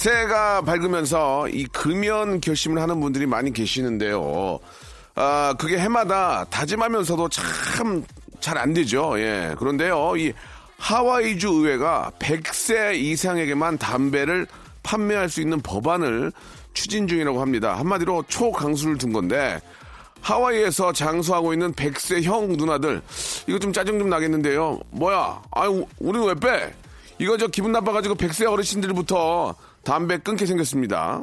새해가 밝으면서 이 금연 결심을 하는 분들이 많이 계시는데요. 아, 그게 해마다 다짐하면서도 참 잘 안 되죠. 예. 그런데요, 이 하와이주 의회가 100세 이상에게만 담배를 판매할 수 있는 법안을 추진 중이라고 합니다. 한마디로 초강수를 둔 건데, 하와이에서 장수하고 있는 100세 형 누나들, 이거 좀 짜증 좀 나겠는데요. 뭐야? 아유, 우리는 왜 빼? 이거 저 기분 나빠가지고 100세 어르신들부터 담배 끊게 생겼습니다.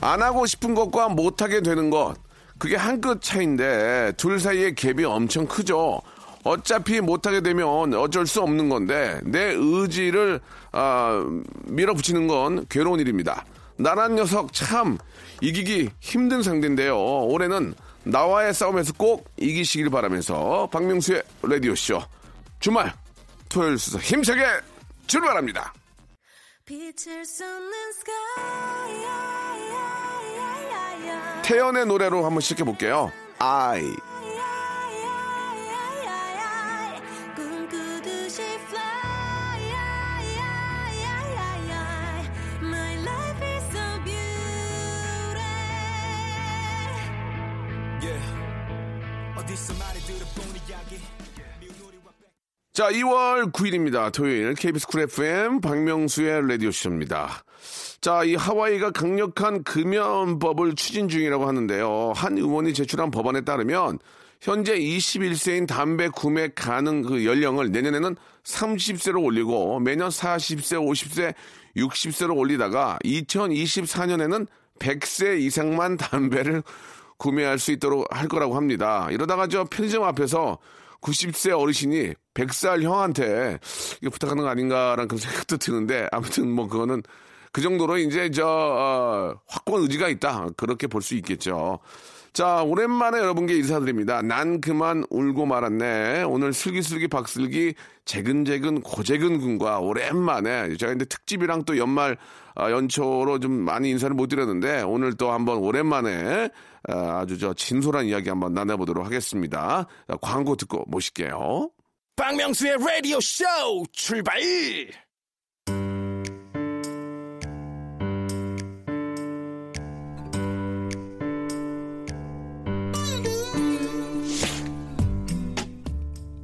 안 하고 싶은 것과 못하게 되는 것, 그게 한 끗 차인데 둘 사이의 갭이 엄청 크죠. 어차피 못하게 되면 어쩔 수 없는 건데 내 의지를 아, 밀어붙이는 건 괴로운 일입니다. 나란 녀석 참 이기기 힘든 상대인데요. 올해는 나와의 싸움에서 꼭 이기시길 바라면서 박명수의 라디오쇼 주말 토요일 수서 힘차게 출발합니다. 태연의 노래로 한번 시작해볼게요. I. 자, 2월 9일입니다. 토요일 KBS 쿨 FM 박명수의 라디오쇼입니다. 자, 이 하와이가 강력한 금연법을 추진 중이라고 하는데요. 한 의원이 제출한 법안에 따르면 현재 21세인 담배 구매 가능 그 연령을 내년에는 30세로 올리고 매년 40세, 50세, 60세로 올리다가 2024년에는 100세 이상만 담배를 구매할 수 있도록 할 거라고 합니다. 이러다가 저 편의점 앞에서 90세 어르신이 100살 형한테 이거 부탁하는 거 아닌가라는 그런 생각도 드는데 아무튼 뭐 그거는 그 정도로 이제 저 어, 확고한 의지가 있다 그렇게 볼 수 있겠죠. 자 오랜만에 여러분께 인사드립니다. 난 그만 울고 말았네. 오늘 슬기슬기 박슬기 재근재근 고재근 군과 오랜만에 제가 근데 특집이랑 또 연말 아, 연초로 좀 많이 인사를 못 드렸는데 오늘 또 한번 오랜만에 아, 아주 저 진솔한 이야기 한번 나눠보도록 하겠습니다. 자, 광고 듣고 모실게요. 박명수의 라디오 쇼 출발!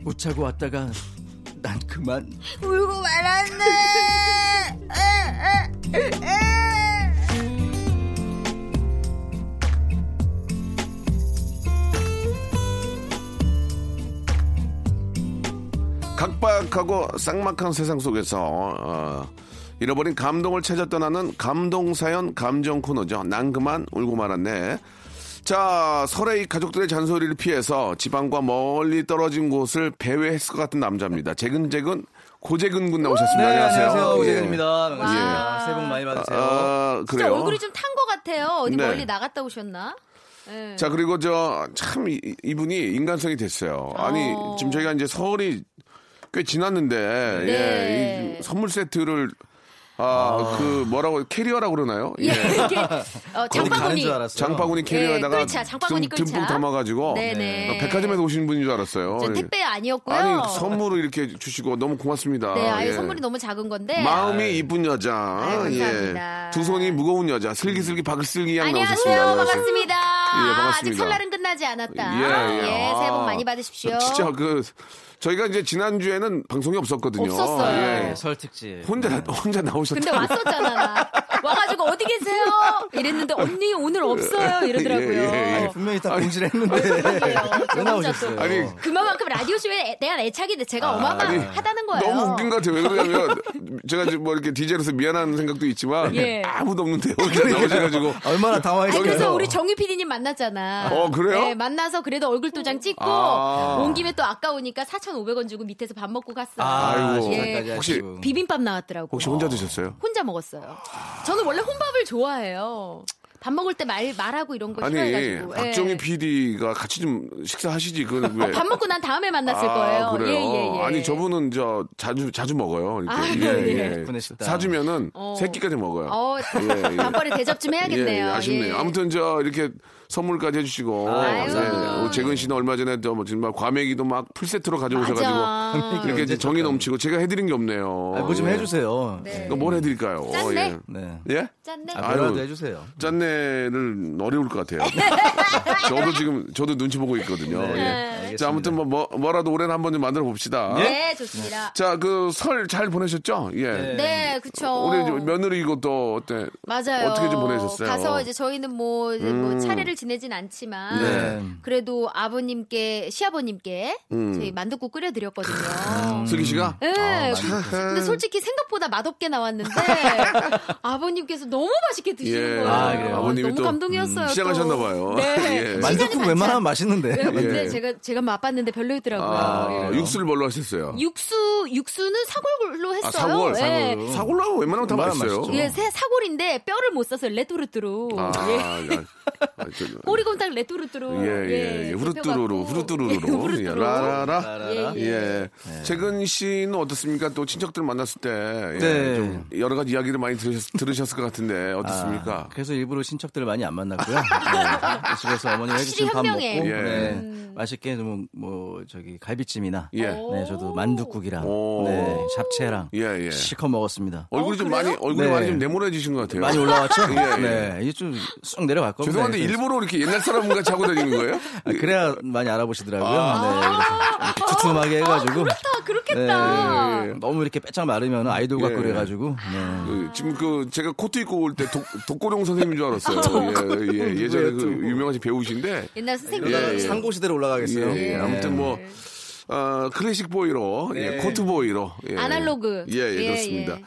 못 자고 왔다가 난 그만 울고 말았네 각박하고 쌍막한 세상 속에서 어, 잃어버린 감동을 찾아 떠나는 감동사연 감정 코너죠. 난 그만 울고 말았네. 자, 설에 이 가족들의 잔소리를 피해서 지방과 멀리 떨어진 곳을 배회했을 것 같은 남자입니다. 재근재근 고재근 군 나오셨습니다. 네, 안녕하세요. 안녕하세요. 예. 오재근입니다. 반갑습니다. 새해 복 많이 받으세요. 아, 그래요. 얼굴이 좀 탄 것 같아요. 어디 네. 멀리 나갔다 오셨나? 네. 자, 그리고 저, 참, 이, 이분이 인간성이 됐어요. 아니, 어. 지금 저희가 이제 설이 꽤 지났는데, 네. 예, 이 선물 세트를, 아, 그, 뭐라고, 캐리어라고 그러나요? 예, 이렇게 어, 장바구니. 줄 알았어요. 장바구니 캐리어에다가 예, 끌차, 장바구니 듬- 듬뿍 끌차. 담아 가지고 네네. 어, 백화점에서 오신 분인 줄 알았어요. 저 예. 택배 아니었고요. 아니 선물을 이렇게 주시고 너무 고맙습니다. 네, 아예 예. 선물이 너무 작은 건데. 마음이 이쁜 여자, 아유. 예. 두 손이 무거운 여자, 슬기슬기 박슬기 양 나오셨습니다. 안녕하세요. 반갑습니다. 예, 반갑습니다. 아직 설날은 끝나지 않았다. 예, 예. 새해 복 아, 많이 받으십시오. 진짜 그 저희가 이제 지난 주에는 방송이 없었거든요. 없었어요. 예. 네, 설 특집. 혼자 혼자 나오셨다. 근데 왔었잖아, 어디 계세요? 이랬는데 언니 오늘 없어요 이러더라고요. 예, 예, 예. 아니, 분명히 다 공지를 했는데 왜 나오셨어요? 아니, 그만큼 라디오 쇼에 대한 애착이 제가 어마어마하다는 거예요. 너무 웃긴 것 같아요. 왜 그러냐면 제가 지금 뭐 이렇게 DJ로서 미안한 생각도 있지만 예. 아무도 없는데 여기 나오셔가지고 얼마나 당황했어요. 그래서 우리 정유 PD님 만났잖아. 어, 그래요? 네, 만나서 그래도 얼굴 도장 찍고 아. 온 김에 또 아까우니까 4,500원 주고 밑에서 밥 먹고 갔어요. 아, 아이고. 예. 혹시. 비빔밥 나왔더라고. 혹시 혼자 드셨어요? 혼자 먹었어요. 저는 원래 혼밥 을 좋아해요. 밥 먹을 때 말 말하고 이런 거 아니 싫어해가지고. 박정희 예. PD가 같이 좀 식사하시지 그건 왜? 어, 밥 먹고 난 다음에 만났을 아, 거예요. 그래요. 예, 예, 예. 아니 저분은 저 자주 자주 먹어요. 이렇게. 아, 예. 덕분에 식당. 사주면은 어. 세 끼까지 먹어요. 어, 예, 예. 밥벌이 대접 좀 해야겠네요. 예, 예, 아쉽네요. 예. 아무튼 저 이렇게 선물까지 해주시고 아유. 네, 우리 재근 씨는 얼마 전에 저뭐 정말 과메기도 막 풀세트로 가져오셔가지고 맞아. 이렇게 이제 정이. 넘치고 제가 해드린 게 없네요. 아, 뭐좀 예. 해주세요. 네. 그럼 뭘 해드릴까요? 짠내? 예. 네. 예? 짠네. 아, 아유. 뭐라도 해주세요. 짠내를 어려울 것 같아요. 저도 지금 저도 눈치 보고 있거든요. 네, 예. 자 아무튼 뭐, 뭐 뭐 라도 올해는 한번 좀 만들어 봅시다. 네, 좋습니다. 자 그 설 잘 보내셨죠? 예. 네, 그쵸. 우리 이제 며느리 이것도 어때? 맞아요. 어떻게 좀 보내셨어요? 음. 가서 이제 저희는 뭐, 이제 뭐 차례를 지내진 않지만 네. 그래도 아버님께 시아버님께 음. 저희 만둣국 끓여드렸거든요. 슬기 씨가 네, 그- 근데 솔직히 생각보다 맛없게 나왔는데 아버님께서 너무 맛있게 드시는 예. 거예요. 아? 아버님이 너무 또, 감동이었어요. 음, 또. 시장하셨나 봐요. 네. 예. 만둣국 웬만하면 맛있는데. 네, 근데 예. 제가 제가 맛봤는데 별로였더라고요. 아, 예. 육수를 뭘로 하셨어요? 육수 육수는 사골로 했어요. 아, 사골, 예. 사골로. 사골로 하면 웬만하면 다 맛있어요. 맛있죠. 예, 새 사골인데 뼈를 못 써서 레토르트로. 아, 예. 야. 아, 저- 꼬리곰탕 레토르트로. 예, 예, 예. 후루뚜루루, 후루뚜루루. 예, 후루뚜루. 라라라. 예, 예. 예. 최근 씨는 어떻습니까? 또 친척들 만났을 때. 예, 네. 좀 여러 가지 이야기를 많이 들으셨, 들으셨 을 것 같은데, 어떻습니까? 아, 그래서 일부러 친척들을 많이 안 만났고요. 네, 집에서 어머니가 해주신 밥 먹고. 예. 네, 맛있게 뭐, 뭐 저기 갈비찜이나 예. 네, 저도 만둣국이랑 오. 네, 잡채랑 예, 예. 실컷 먹었습니다. 얼굴이 좀 그래요? 많이, 얼굴이 네. 많이 좀 네모래지신 것 같아요. 많이 올라왔죠? 예, 예. 네, 이게 좀 쑥 내려갈 겁니다. 죄송한데 그래서- 일부러 이렇게 옛날 사람 같이 하고 다니는 거예요? 아, 그래야 많이 알아보시더라고요. 아. 네, 이렇게 투툼하게 해가지고. 아, 그렇겠다. 네, 너무 이렇게 빼짝 마르면 아이돌 같고 예. 그래가지고. 네. 그, 지금 그 제가 코트 입고 올 때 독고령 선생님인 줄 알았어요. 예, 예, 예전에 그 유명하신 배우신데 옛날 선생님. 예, 예. 상고시대로 올라가겠어요. 예, 예. 아무튼 뭐 어, 클래식 보이로 예, 코트 보이로 예. 아날로그. 예, 예, 예, 그렇습니다.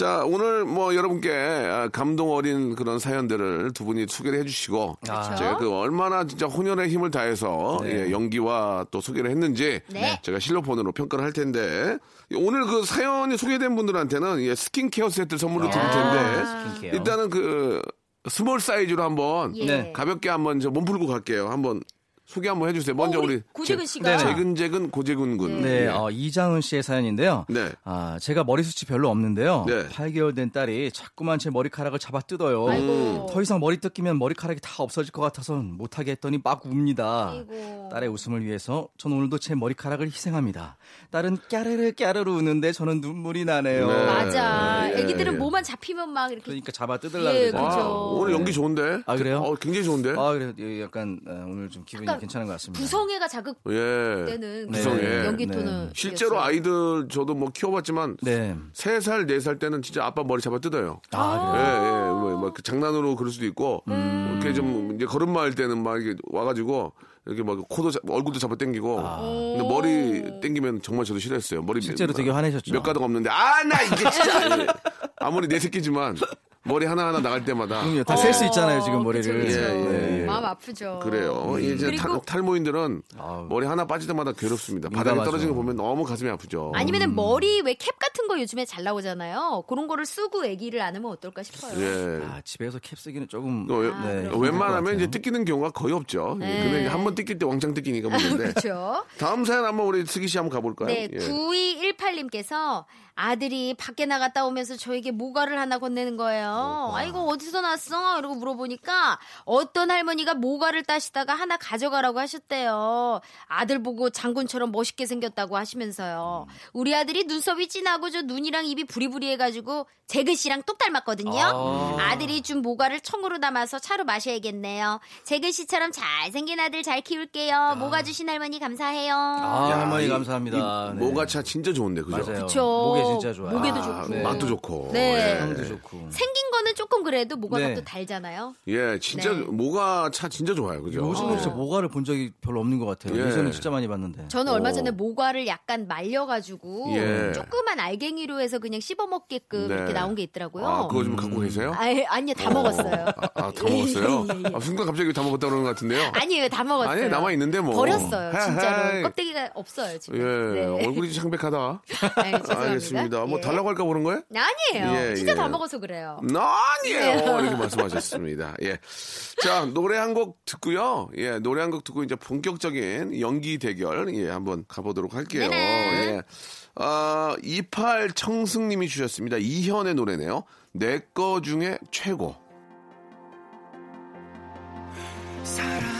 예. 자 오늘 뭐 여러분께 아, 감동 어린 그런 사연들을 두 분이 소개를 해주시고 그렇죠. 제가 그 얼마나 진짜 혼혈의 힘을 다해서 예, 연기와 또 소개를 했는지 네. 제가 실로폰으로 평가를 할 텐데 오늘 그 사연이 소개된 분들한테는 예, 스킨케어 세트 선물로 드릴 텐데 스킨케어. 일단은 그 small 사이즈로 한번 예. 네. 가볍게 한번 저 몸 풀고 갈게요. 한번 소개 한번 해주세요. 먼저 어, 우리 우리 고재근 재- 씨가. 재근재근 고재근 군. 네, 예. 어, 이장은 씨의 사연인데요. 네. 아, 제가 머리숱이 별로 없는데요. 네. 8개월 된 딸이 자꾸만 제 머리카락을 잡아 뜯어요. 아이고. 더 이상 머리 뜯기면 머리카락이 다 없어질 것 같아서 못하게 했더니 막 웁니다. 아이고. 딸의 웃음을 위해서 전 오늘도 제 머리카락을 희생합니다. 딸은 까르르 까르르 웃는데 저는 눈물이 나네요. 네. 맞아. 예, 애기들은 예. 뭐만 잡히면 막 이렇게. 그러니까 잡아 뜯으려고 예, 그러죠. 아, 그죠. 오늘 연기 좋은데? 아, 그래요? 어, 굉장히 좋은데? 아, 그래 요 약간 어, 오늘 좀 기분이 약간 괜찮은 것 같습니다. 구성애가 자극되는 예. 그 구성애. 연기 네. 톤은. 실제로 아이들 저도 뭐 키워봤지만 네. 세살네살 때는 진짜 아빠 머리 잡아 뜯어요. 아, 예, 그래요? 예. 뭐, 뭐 장난으로 그럴 수도 있고, 음. 이렇게 좀 이제 걸음마 할 때는 막 이렇게 와가지고, 이렇게 막 코도, 잡- 얼굴도 잡아 당기고, 근데 머리 당기면 정말 저도 싫어했어요. 머리 실제로 몇- 되게 화내셨죠? 몇 가닥 없는데, 아, 나 이게 진짜! 예. 아무리 내 새끼지만, 머리 하나하나 나갈 때마다. 그럼요. 다 셀 수 있잖아요, 지금 어, 머리를. 그쵸, 그쵸. 예, 예, 예. 마음 아프죠. 그래요. 이제 그리고- 탈, 탈모인들은 아우. 머리 하나 빠질 때마다 괴롭습니다. 바닥에 민감하죠. 떨어지는 거 보면 너무 가슴이 아프죠. 아니면은 머리 왜 캡 같은 거 요즘에 잘 나오잖아요. 그런 거를 쓰고 애기를 안으면 어떨까 싶어요. 예. 아, 집에서 캡 쓰기는 조금 어, 왜- 네, 힘들 것 웬만하면 같아요. 이제 뜯기는 경우가 거의 없죠. 예. 네. 근데 한 번 뜯길 때 왕창 뜯기니까 문제인데. 그렇죠. 다음 사연 한번 우리 슬기 씨 한번 가볼까요? 네, 예. 9218님께서 아들이 밖에 나갔다 오면서 저에게 모가를 하나 건네는 거예요. 아이고, 어디서 났어? 이러고 물어보니까 어떤 할머니가 모가를 따시다가 하나 가져가라고 하셨대요. 아들 보고 장군처럼 멋있게 생겼다고 하시면서요. 우리 아들이 눈썹이 진하고 저 눈이랑 입이 부리부리해가지고 재근 씨랑 똑 닮았거든요. 아 들이 준 모가를 청으로 담아서 차로 마셔야겠네요. 재근 씨처럼 잘생긴 아들 잘 키울게요. 모가 주신 할머니 감사해요. 아, 야, 할머니 이- 감사합니다. 이 네. 모가차 진짜 좋은데, 그죠? 맞아요. 그쵸. 목에 진짜 좋아요. 목에도 아, 좋고. 맛도 좋고. 네. 예. 향도 좋고. 생긴 거는 조금 그래도 모가가 네. 또 달잖아요. 예, 진짜 네. 모가 차 진짜 좋아요. 그죠? 요즘은 진짜 모가를 본 적이 별로 없는 것 같아요. 예. 예전에 진짜 많이 봤는데. 저는 얼마 오. 전에 모과를 약간 말려가지고 예. 조그만 알갱이로 해서 그냥 씹어 먹게끔 네. 이렇게 나온 게 있더라고요. 아, 그거 좀 갖고 계세요? 아, 아니요, 다 먹었어요. 아, 아, 다 먹었어요? 예, 예, 예. 아, 순간 갑자기 다 먹었다 그러는 것 같은데요? 아니에요, 다 먹었어요. 아니, 남아 있는데 뭐. 버렸어요, 진짜로. 껍데기가 없어요, 지금. 예, 네. 얼굴이 창백하다. 죄송합니다. 알겠습니다. 뭐 예. 달라고 할까 보는 거예요? 아니에요. 예, 진짜 예. 다 먹어서 그래요. 아니에요. 네. 이렇게 말씀하셨습니다. 예. 자, 노래 한 곡 듣고요. 예, 노래 한 곡 듣고 이제 본격적인 연기 대결, 예, 한번 가보도록 할게요. 예. 아, 28 청승님이 주셨습니다. 이현의 노래네요. 내 거 중에 최고. 사랑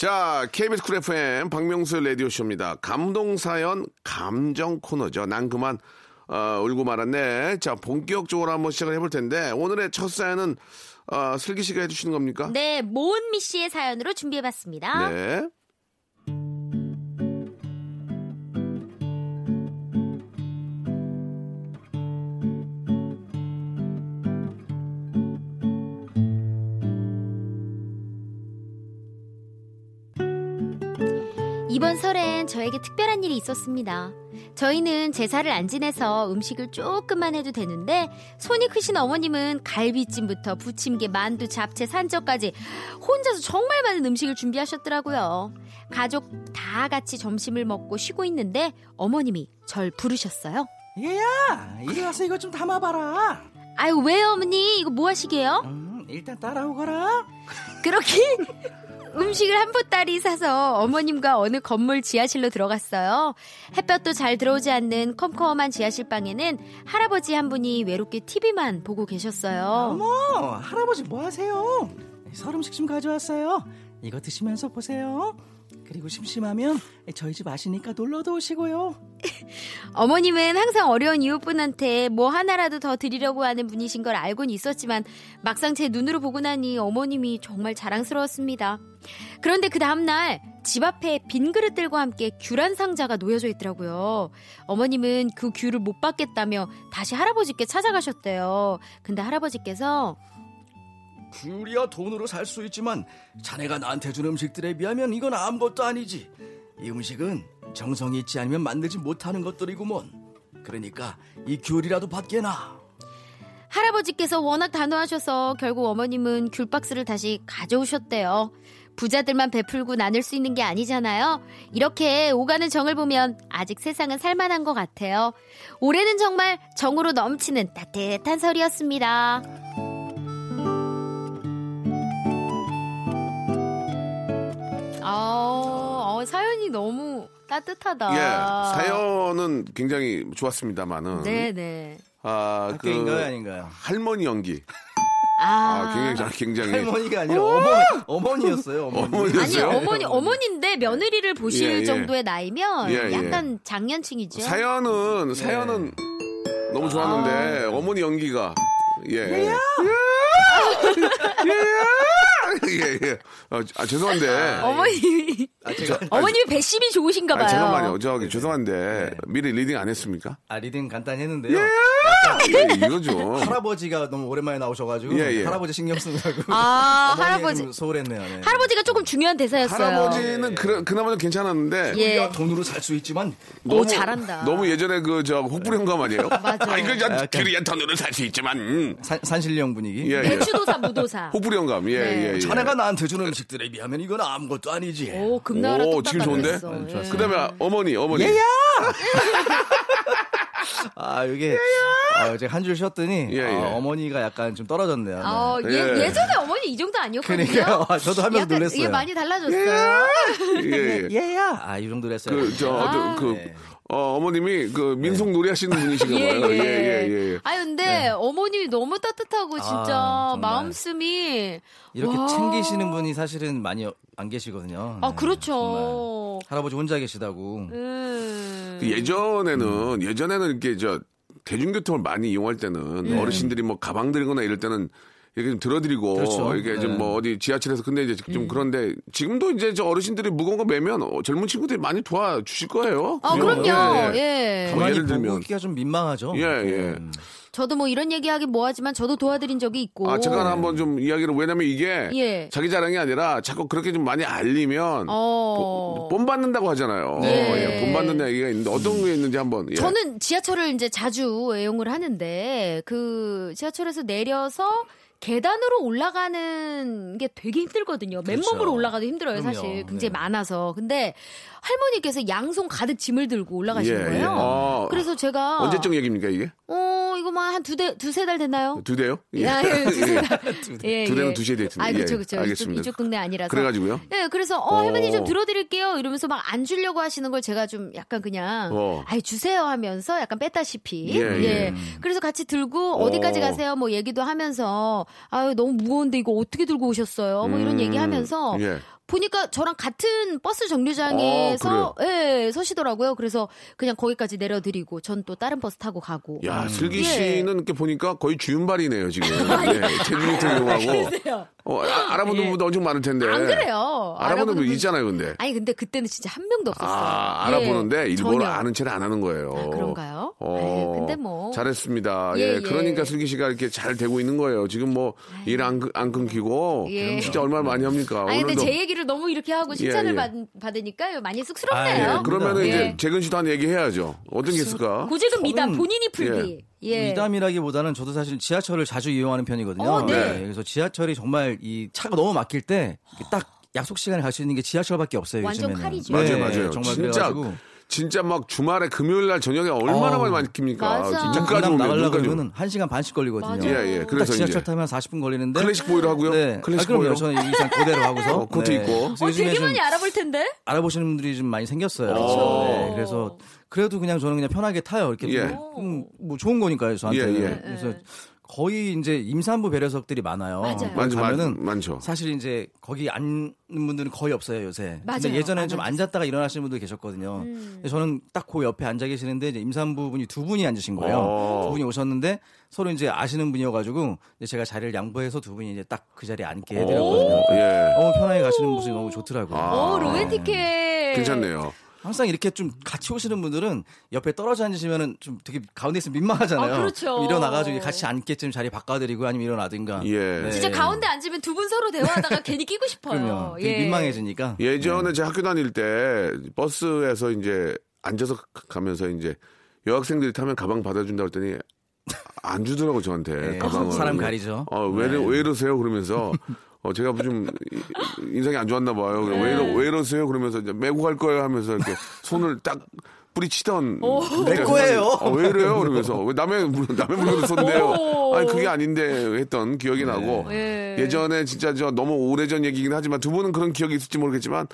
자, KBS 쿨 FM 박명수의 라디오쇼입니다. 감동사연 감정 코너죠. 난 그만 어, 울고 말았네. 자, 본격적으로 한번 시작을 해볼 텐데 오늘의 첫 사연은 어, 슬기 씨가 해주시는 겁니까? 네, 모은미 씨의 사연으로 준비해봤습니다. 네. 이번 설엔 저에게 특별한 일이 있었습니다. 저희는 제사를 안 지내서 음식을 조금만 해도 되는데 손이 크신 어머님은 갈비찜부터 부침개, 만두, 잡채, 산적까지 혼자서 정말 많은 음식을 준비하셨더라고요. 가족 다 같이 점심을 먹고 쉬고 있는데 어머님이 절 부르셨어요. 얘야, 이리 와서 이거 좀 담아봐라. 아유 왜요 어머니 이거 뭐 하시게요? 음, 일단 따라오거라. 그렇게 음식을 한 보따리 사서 어머님과 어느 건물 지하실로 들어갔어요. 햇볕도 잘 들어오지 않는 컴컴한 지하실 방에는 할아버지 한 분이 외롭게 TV만 보고 계셨어요. 어머, 할아버지 뭐 하세요? 설 음식 좀 가져왔어요. 이거 드시면서 보세요. 그리고 심심하면 저희 집 아시니까 놀러도 오시고요. 어머님은 항상 어려운 이웃분한테 뭐 하나라도 더 드리려고 하는 분이신 걸 알고는 있었지만 막상 제 눈으로 보고 나니 어머님이 정말 자랑스러웠습니다. 그런데 그 다음날 집 앞에 빈 그릇들과 함께 귤한 상자가 놓여져 있더라고요. 어머님은 그 귤을 못 받겠다며 다시 할아버지께 찾아가셨대요. 근데 할아버지께서 귤이야 돈으로 살 수 있지만 자네가 나한테 준 음식들에 비하면 이건 아무것도 아니지. 이 음식은 정성이 있지 않으면 만들지 못하는 것들이구먼. 그러니까 이 귤이라도 받게 나. 할아버지께서 워낙 단호하셔서 결국 어머님은 귤 박스를 다시 가져오셨대요. 부자들만 베풀고 나눌 수 있는 게 아니잖아요. 이렇게 오가는 정을 보면 아직 세상은 살만한 것 같아요. 올해는 정말 정으로 넘치는 따뜻한 설이었습니다. 아, 어, 사연이 너무 따뜻하다. 예, 사연은 굉장히 좋았습니다만은. 네네. 아, 그 학교인가요, 아닌가요? 할머니 연기. 아, 아, 굉장히 잘, 굉장히. 할머니가 아니라 어머, 어머 니였어요. 어머니. 아니? 어머니 어머니인데 며느리를 보실 예, 예. 정도의 나이면 예, 예. 약간 장년층이죠. 사연은, 사연은 너무 좋았는데, 아. 어머니 연기가. 예. 예. 예, 예. 아, 아, 죄송한데. 어머님이 아, 제가 어머님이 뱃심이 좋으신가 봐요. 아, 잠깐만요. 저기 죄송한데 미리 reading 안 했습니까? 아, reading 간단히 했는데요. 예, 이거 좀. 할아버지가 너무 오랜만에 나오셔가지고 예, 예. 할아버지 신경 쓰느라고 아, 할아버지. 좀 소홀했네요. 네. 할아버지가 조금 중요한 대사였어요. 할아버지는 그, 그나마 좀 괜찮았는데 예. 야 돈으로 살 수 있지만 오, 잘한다. 너무 예전에 그 저 혹부령감 아니에요? 맞아. 아 이거 저 약간- 길이야 돈으로 살 수 있지만 음. 산, 산신령 분위기. 예, 예. 배추도사 무도사. 혹부령감 예, 네. 예, 예. 자네가 나한테 준 음식들에 비하면 이건 아무것도 아니지. 오 금나라 오, 지금 좋은데? 같았어. 예. 그다음에 어머니 어머니 얘야! 아, 이게 아, 제가 한줄 쉬었더니 예, 예. 아, 어머니가 약간 좀 떨어졌네요. 네. 아, 예, 예. 예 전에 어머니 이 정도 아니었거든요. 그러니까요. 아, 저도 하면서 약간 놀랐어요. 이게 많이 달라졌어요. 예, 예. 얘야! 아, 이 정도로 했어요. 그 저 아. 그 네. 어, 어머님이 그 민속 놀이 하시는 분이신가 봐요. 예, 예, 예. 아 근데 어머님이 너무 따뜻하고 진짜 정말. 마음씀이 이렇게 와. 챙기시는 분이 사실은 많이 안 계시거든요. 아 네, 그렇죠. 정말. 할아버지 혼자 계시다고. 음. 그 예전에는 예전에는 이렇게 저 대중교통을 많이 이용할 때는 예. 어르신들이 뭐 가방 들거나 이럴 때는 이렇게 좀 들어드리고 그렇죠. 이게 좀 네. 뭐 어디 지하철에서 근데 이제 음. 좀 그런데 지금도 이제 저 어르신들이 무거운 거 매면 어, 젊은 친구들이 많이 도와주실 거예요. 아, 그죠? 그럼요. 예, 예. 예. 뭐 가만히 예를 들면- 보고 있기가 좀 민망하죠. 예, 예. 음. 저도 뭐 이런 얘기하기 뭐하지만 저도 도와드린 적이 있고. 아, 잠깐 한번 좀 이야기를 왜냐면 이게 예. 자기 자랑이 아니라 자꾸 그렇게 좀 많이 알리면 어. 본 받는다고 하잖아요. 네. 예, 본 받는 얘기가 있는데 어떤 게 있는지 한번. 예. 저는 지하철을 이제 자주 애용을 하는데 그 지하철에서 내려서 계단으로 올라가는 게 되게 힘들거든요. 맨몸으로 올라가도 힘들어요, 그럼요. 사실. 굉장히 네. 많아서. 근데 할머니께서 양손 가득 짐을 들고 올라가시는 예, 예. 거예요. 어. 그래서 제가 언제적 얘기입니까 이게? 어, 이거 뭐 한 두 대, 두세 달 됐나요? 두 대요? 예. 아, 예, 두세 달. 예, 두 대는 예. 두시에 됐습니다. 아, 그쵸, 예, 그쵸. 알겠습니다. 이쪽, 이쪽 동네 아니라서. 그래가지고요. 네, 그래서 어, 어. 할머니 좀 들어드릴게요. 이러면서 막 안 주려고 하시는 걸 제가 좀 약간 그냥 어. 아이 주세요 하면서 약간 뺐다시피 예, 예. 예. 그래서 같이 들고 어디까지 어. 가세요? 뭐 얘기도 하면서 아유 너무 무거운데 이거 어떻게 들고 오셨어요? 뭐 이런 음, 얘기 하면서 예. 보니까 저랑 같은 버스 정류장에서 어, 예, 서시더라고요. 그래서 그냥 거기까지 내려드리고 전 또 다른 버스 타고 가고. 야, 슬기 예. 씨는 이렇게 보니까 거의 주윤발이네요, 지금. 예, 체중이 이용하고. 그러세요. 어, 아, 알아보는 분도 엄청 많을 텐데. 안 그래요. 알아보는 분 분- 있잖아요, 근데. 아니 근데 그때는 진짜 한 명도 없었어요. 아, 예, 알아보는데 일부러 전혀. 아는 체를 안 하는 거예요. 아, 그런가요? 어, 근데 뭐. 잘했습니다. 예, 예, 예. 그러니까 슬기 씨가 이렇게 잘 되고 있는 거예요. 지금 뭐 일 안 안 끊기고 예. 진짜 얼마나 많이 합니까? 아니 근데 오늘도 제 얘기를 너무 이렇게 하고 칭찬을 예. 받, 받으니까 많이 아, 쑥스럽네요. 예. 그러면은 예. 이제 재근 씨도 한 얘기 해야죠. 어떤 게 있을까? 고재근 미담 본인이 풀기. 예. 미담이라기보다는 저도 사실 지하철을 자주 이용하는 편이거든요. 어, 네. 그래서 지하철이 정말 이 차가 너무 막힐 때 딱 약속 시간에 갈 수 있는 게 지하철밖에 없어요. 완전 요즘에는. 칼이죠. 맞아요, 네, 맞아요. 정말 진짜 그래가지고 진짜 막 주말에 금요일 날 저녁에 얼마나 많이. 진짜 강남 오면 나가려고 눈까지 오면. 1시간 반씩 걸리거든요. 맞아. 예, 예. 딱 그래서 지하철 이제 타면 40분 걸리는데 classic boy로 하고요. 네. 클래식 아, 그럼요. boy로. 저는 일단 그대로 하고서 어, 코트 네. 입고. 어, 되게 좀 많이 알아볼 텐데. 알아보시는 분들이 좀 많이 생겼어요. 어. 네, 그래서 그래도 그냥 저는 그냥 편하게 타요. 이렇게 예. 뭐, 음, 뭐 좋은 거니까요, 저한테. 예, 예. 그래서 거의 이제 임산부 배려석들이 많아요. 맞아요. 거기 많죠, 가면은 많- 많죠. 사실 이제 거기 앉는 분들은 거의 없어요 요새. 맞아요. 근데 예전에는 안좀 앉았어요. 앉았다가 일어나시는 분들 계셨거든요. 음. 근데 저는 딱 그 옆에 앉아 계시는데 이제 임산부 분이 두 분이 앉으신 거예요. 어. 두 분이 오셨는데 서로 이제 아시는 분이어가지고 이제 제가 자리를 양보해서 두 분이 이제 딱 그 자리에 앉게 해드렸거든요. 예. 너무 편하게 가시는 모습이 너무 좋더라고요. 아. 오 로맨틱해. 괜찮네요. 항상 이렇게 좀 같이 오시는 분들은 옆에 떨어져 앉으시면은 좀 되게 가운데 있으면 민망하잖아요. 아, 그렇죠. 일어나가지고 같이 앉게쯤 자리 바꿔드리고 아니면 일어나든가. 예. 네. 진짜 가운데 앉으면 두 분 서로 대화하다가 괜히 끼고 싶어요. 예. 민망해지니까. 예전에 제가 학교 다닐 때 버스에서 이제 앉아서 가- 가면서 이제 여학생들이 타면 가방 받아준다 했더니 안 주더라고 저한테 네, 가방을. 사람 가리죠. 어, 왜, 이러- 왜 이러세요? 그러면서 어, 제가 좀 이- 인상이 안 좋았나 봐요. 왜, 이러, 왜 이러세요? 그러면서 이제 메고 갈 거예요 하면서 이렇게 손을 딱 뿌리치던. 내 거예요. 어, 왜 이래요? 그러면서 왜 남의 물- 남의 물건을 손대요? 오. 아니 그게 아닌데 했던 기억이 나고 예. 예전에 진짜 저 너무 오래전 얘기긴 하지만 두 분은 그런 기억이 있을지 모르겠지만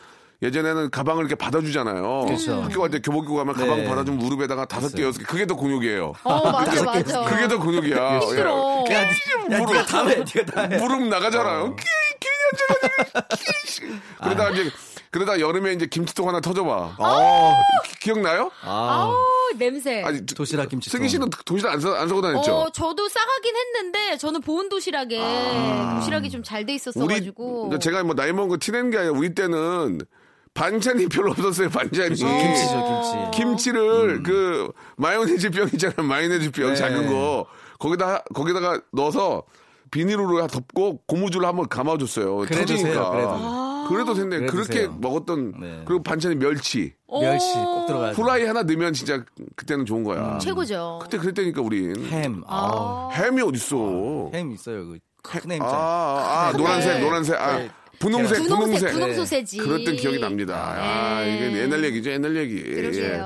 예전에는 가방을 이렇게 받아주잖아요. 그렇죠. 학교 갈 때 교복 입고 가면 가방 네. 받아주면 무릎에다가 다섯 개 여섯 개 그게 더 근육이에요. 어 맞아 맞아. 그게 더 근육이야. 힘들어. 야, 야, 네가 다음에 네가 다음에. 무릎 나가잖아요. 끼. 그러다 이제 그러다 여름에 이제 김치통 하나 터져봐. 기- 기억나요? 아, 아우 냄새. 아니 도- 도시락 김치. 승희 씨는 도시락 안, 사, 안 사고 다녔죠? 어, 저도 싸가긴 했는데 저는 보온 도시락에 도시락이 좀 잘돼 우리 있었어가지고. 그러니까 제가 뭐 나이 먹은 거 티낸 게 아니라 우리 때는 반찬이 별로 없었어요. 반찬이. 김치죠, 김치. 김치를 그 마요네즈 병 있잖아요. 마요네즈 병 네. 작은 거 거기다 거기다가 넣어서 비닐로 덮고 고무줄로 한번 감아줬어요. 그래 터지니까. 그래도. 그래도 됐네. 그래 그렇게 드세요. 먹었던 네. 그리고 반찬이 멸치. 멸치 꼭 들어가야 돼. 후라이 하나 넣으면 진짜 그때는 좋은 거야. 최고죠. 그때 그랬다니까 우린. 햄. 아. 햄이 어딨어. 햄 있어요. 그큰 햄. 아, 장 아, 아, 네. 노란색, 노란색. 아, 네. 분홍색, 분홍색, 분홍색. 분홍 네. 소세지. 그랬던 기억이 납니다. 아, 네. 이게 옛날 얘기죠, 옛날 얘기. 그러게요. 예.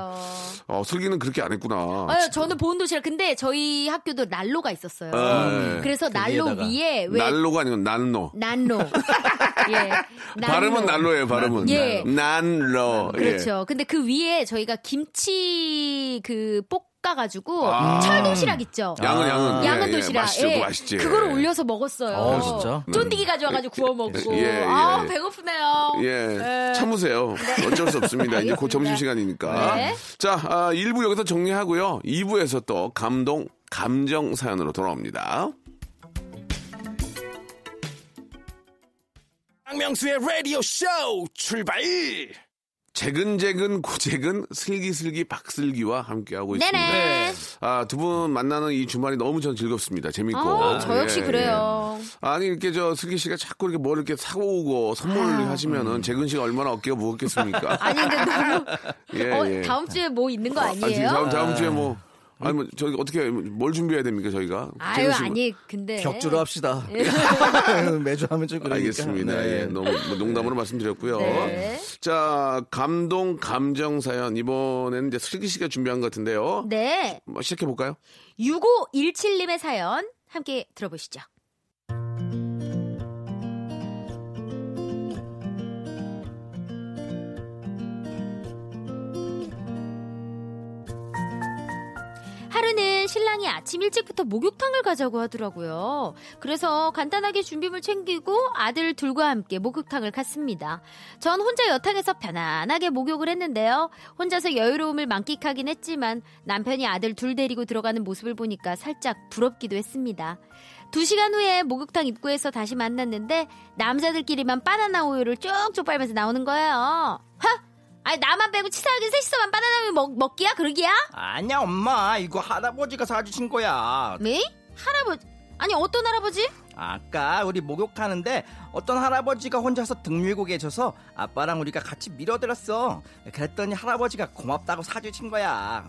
어, 슬기는 그렇게 안 했구나. 아, 저는 보온 도시락. 근데 저희 학교도 난로가 있었어요. 아, 예. 그래서 그 난로 위에다가. 위에 왜 난로가 아니고 난로. 난로. 예. 난로. 발음은 난로예요, 발음은. 예. 난로. 예. 그렇죠. 근데 그 위에 저희가 김치 그 볶, 볶아가지고 아. 철도시락 있죠. 양은 양은 양은 예, 예, 도시락. 맛있죠, 예. 그거 맛있지. 그거를 올려서 먹었어요. 어, 진짜? 쫀디기 가져와가지고 구워 먹고. 예, 예. 아 배고프네요. 예, 참으세요. 어쩔 수 없습니다. 이제 곧. 점심 시간이니까. 네. 자, 아, 1부 여기서 정리하고요. 2부에서 또 감동, 감정 사연으로 돌아옵니다. 박명수의 라디오 쇼 출발! 재근재근 고재근 슬기슬기 박슬기와 함께하고 있습니다. 네네. 아, 두 분 만나는 이 주말이 너무 전 즐겁습니다. 재밌고. 아, 저 역시 예, 그래요. 예. 아니, 이렇게 저 슬기 씨가 자꾸 이렇게 뭘 이렇게 사고 오고 선물 하시면은 재근 씨가 얼마나 어깨가 무겁겠습니까? 아니 근데 너무 예, 어, 예. 다음 주에 뭐 있는 거 아, 아니에요? 다음, 다음 주에 뭐, 아니, 뭐, 저기 어떻게, 뭘 준비해야 됩니까, 저희가? 아유 뭐- 아니 근데 격주로 합시다. 매주 하면 좀 그러니까. 알겠습니다. 네. 예, 너무 뭐 농담으로 말씀드렸고요. 네. 자, 감동, 감정 사연. 이번에는 이제 슬기 씨가 준비한 것 같은데요. 네. 뭐 시작해 볼까요? 6517님의 사연 함께 들어보시죠. 신랑이 아침 일찍부터 목욕탕을 가자고 하더라고요. 그래서 간단하게 준비물 챙기고 아들 둘과 함께 목욕탕을 갔습니다. 전 혼자 여탕에서 편안하게 목욕을 했는데요. 혼자서 여유로움을 만끽하긴 했지만 남편이 아들 둘 데리고 들어가는 모습을 보니까 살짝 부럽기도 했습니다. 두 시간 후에 목욕탕 입구에서 다시 만났는데 남자들끼리만 바나나 우유를 쭉쭉 빨면서 나오는 거예요. 하! 아니 나만 빼고 치사하게 셋이서만 바나나 우유 먹, 먹기야? 그러기야? 아니야 엄마 이거 할아버지가 사주신 거야. 네? 할아버지 아니 어떤 할아버지? 아까 우리 목욕하는데 어떤 할아버지가 혼자서 등 밀고 계셔서 아빠랑 우리가 같이 밀어드렸어. 그랬더니 할아버지가 고맙다고 사주신 거야.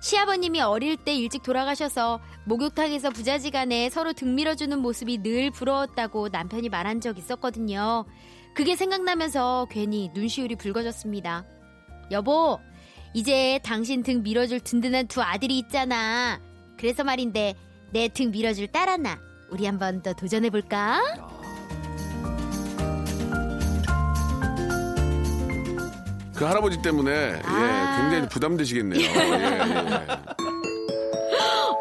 시아버님이 어릴 때 일찍 돌아가셔서 목욕탕에서 부자지간에 서로 등 밀어주는 모습이 늘 부러웠다고 남편이 말한 적 있었거든요. 그게 생각나면서 괜히 눈시울이 붉어졌습니다. 여보, 이제 당신 등 밀어줄 든든한 두 아들이 있잖아. 그래서 말인데 내 등 밀어줄 딸 하나 우리 한번 더 도전해볼까? 그 할아버지 때문에 아. 예, 굉장히 부담되시겠네요. 예, 예.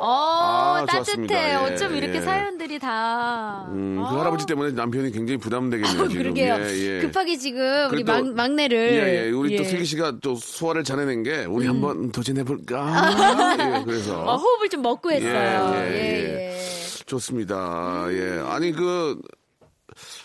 어, 아, 따뜻해. 예, 어쩜 이렇게 예. 사연들이 다. 음, 그 아. 할아버지 때문에 남편이 굉장히 부담되겠네요. 지금. 그러게요. 예, 예. 급하게 지금 우리 그래도- 막, 막내를. 예, 예. 우리 또 예. 음. 슬기 씨가 또 소화를 잘해낸 게 우리 한번 도전해볼까? 예, 그래서. 어, 호흡을 좀 먹고 했어요. 예, 예, 예, 예. 좋습니다. 예. 아니, 그,